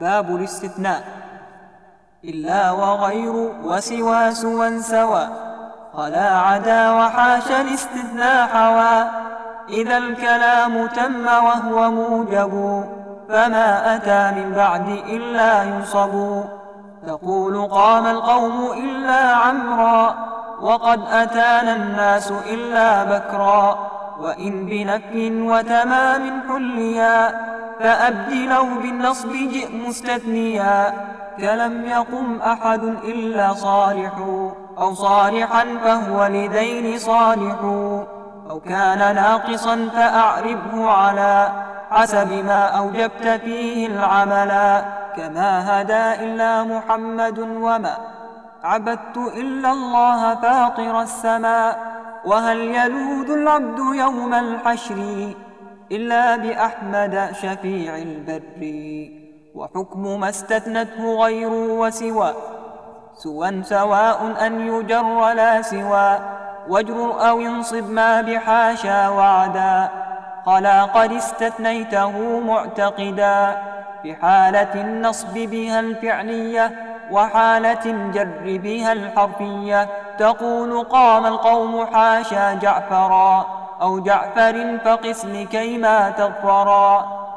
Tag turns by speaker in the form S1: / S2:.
S1: باب الاستثناء. إلا وغير وسوى سوى سوى. خلا عدا وحاش الاستثناء حوى. إذا الكلام تم وهو موجب. فما أتى من بعد إلا ينصب تقول قام القوم إلا عمرا. وقد أتانا الناس إلا بكرا. وإن بنفي وتمام حليا. فأبدلوا بالنصب جئ مستثنيا كلم يقم أحد إلا صالح أو صالحا فهو لذين صالح أو كان ناقصا فأعربه على حسب ما أوجبت فيه العملا كما هدى إلا محمد وما عبدت إلا الله فاطر السماء وهل يلوذ العبد يوم الحشر؟ إلا بأحمد شفيع البر. وحكم ما استثنته غير وسوى سوى سواء أن يجر لا سوى. واجر أو انصب ما بحاشا وعدا. قلا قد استثنيته معتقدا. بحالة النصب بها الفعلية وحالة الجر بها الحرفية. تقول قام القوم حاشا جعفرا. أو جعفر فقس لكيما تغفرا